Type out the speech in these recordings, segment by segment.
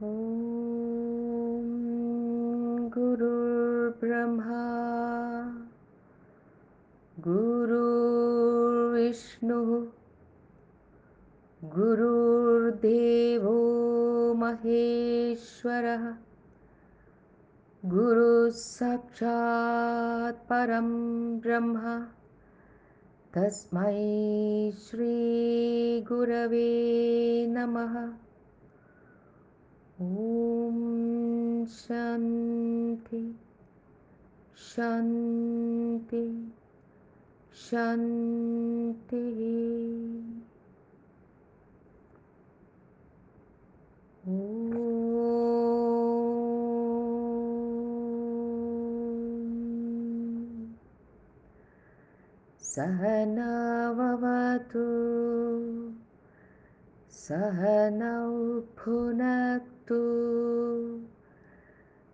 ॐ गुरुर्ब्रह्मा गुरुर्विष्णुः गुरुर्देवो महेश्वरः गुरुसाक्षात् परं ब्रह्म तस्मै श्रीगुरवे नमः ॐ शान्ति शान्ति शान्तिः सहनावतु सहनौ भुनक्तु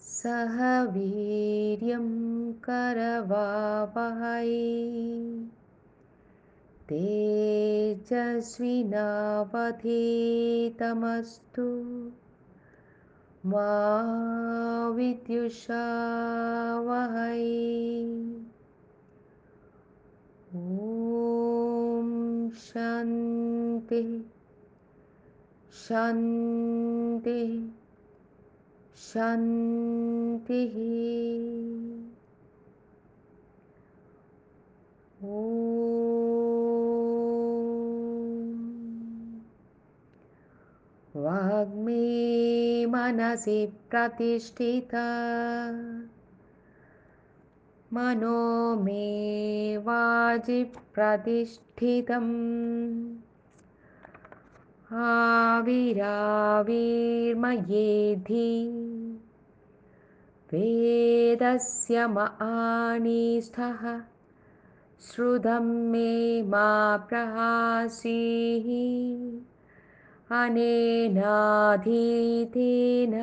सह वीर्यं करवावहै। तेजस्विनावधीतमस्तु। मा विद्युषावहै। ॐ शान्तिः शान्तिः शान्तिः। वाग्मे मनसि प्रतिष्ठिता मनो मे वाजिप्रतिष्ठितम् आविराविर्मयेधि वेदस्य मानिष्ठः श्रुतं मे मा प्रहासीः। अनेनाधीतेन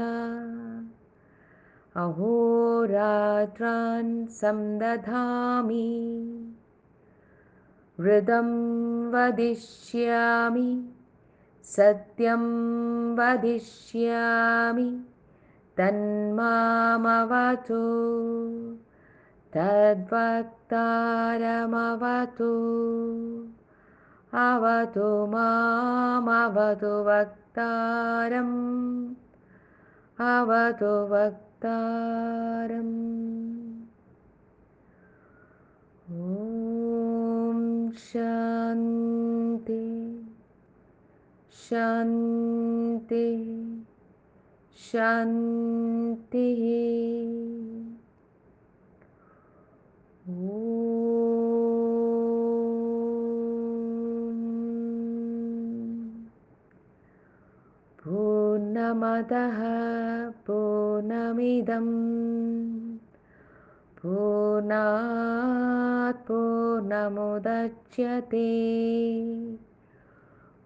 अहोरात्रान् संदधामि। हृदं वदिष्यामि सत्यं वदिष्यामि। तन्मामवतु। तद्वक्तारमवतु। अवतु मामवतु वक्तारम्। अवतु वक्तारम्। ॐ शान्ति शान्ति शान्तिः। पूर्णमदः पूर्णमिदं पूर्णात् पूर्णमुदच्यते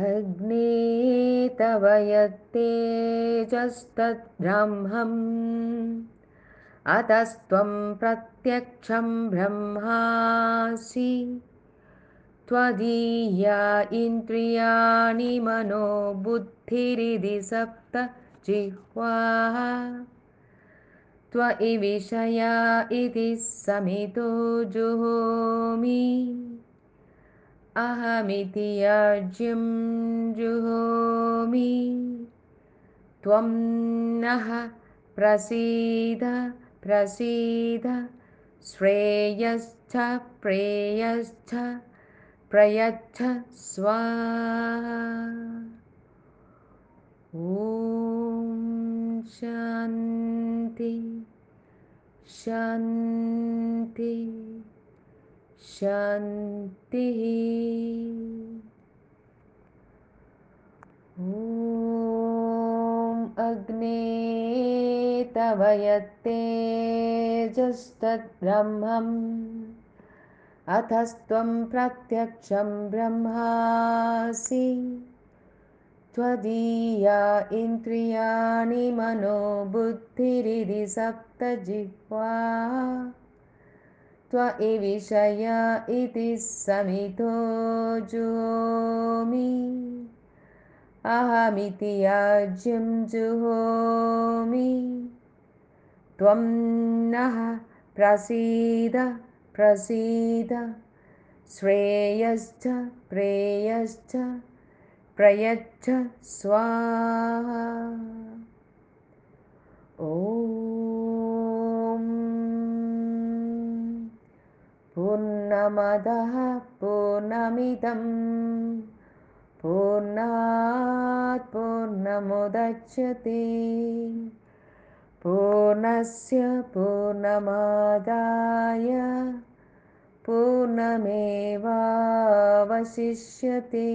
अग्ने तव यत्तेजस्तद्ब्रह्मम् अतस्त्वं प्रत्यक्षं ब्रह्मासि त्वदीया इन्द्रियाणि मनोबुद्धिरिति सप्त जिह्वाः त्व विषया इति समितो जुहोमि। अहमिति याज्यं जुहोमि। त्वं नः प्रसीद प्रसीद। श्रेयश्च प्रेयश्च प्रयच्छ स्वाहा। ॐ शान्ति शान्ति शान्तिः। ॐ अग्ने तव यत्तेजस्तद्ब्रह्मम् अथस्त्वं प्रत्यक्षं ब्रह्मासि त्वदीया इन्द्रियाणि मनोबुद्धिरिति सप्तजिह्वा। त्व विषय इति समितो जुहोमि। अहमिति याज्यं जुहोमि। त्वं नः प्रसीद प्रसीद। श्रेयश्च प्रेयश्च प्रयच्छ स्वाहा। ॐ पूर्णमदः पूर्णमिदं पूर्णात् पूर्णमुदच्यते पूर्णस्य पूर्णमादाय पूर्णमेवावशिष्यते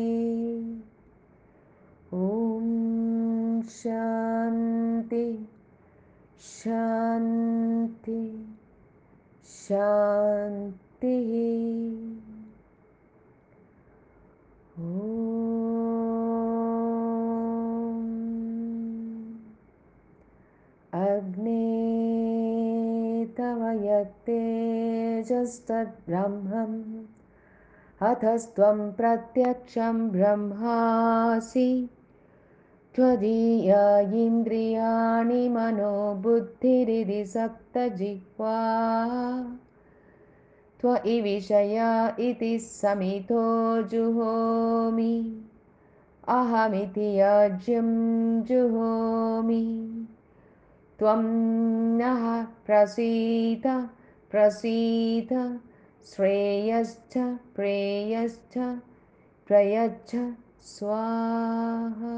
ॐ शान्ति शान्ति शान्तिः। अग्ने तव यत्तेजस्तद्ब्रह्मम् अथस्त्वं प्रत्यक्षं ब्रह्मासि त्वदीया इन्द्रियाणि मनोबुद्धिरिति सप्तजिह्वा त्व विषया इति समितो जुहोमि। अहमिति याज्यं जुहोमि। त्वं नः प्रसीद प्रसीद श्रेयश्च प्रेयश्च प्रयच्छ स्वाहा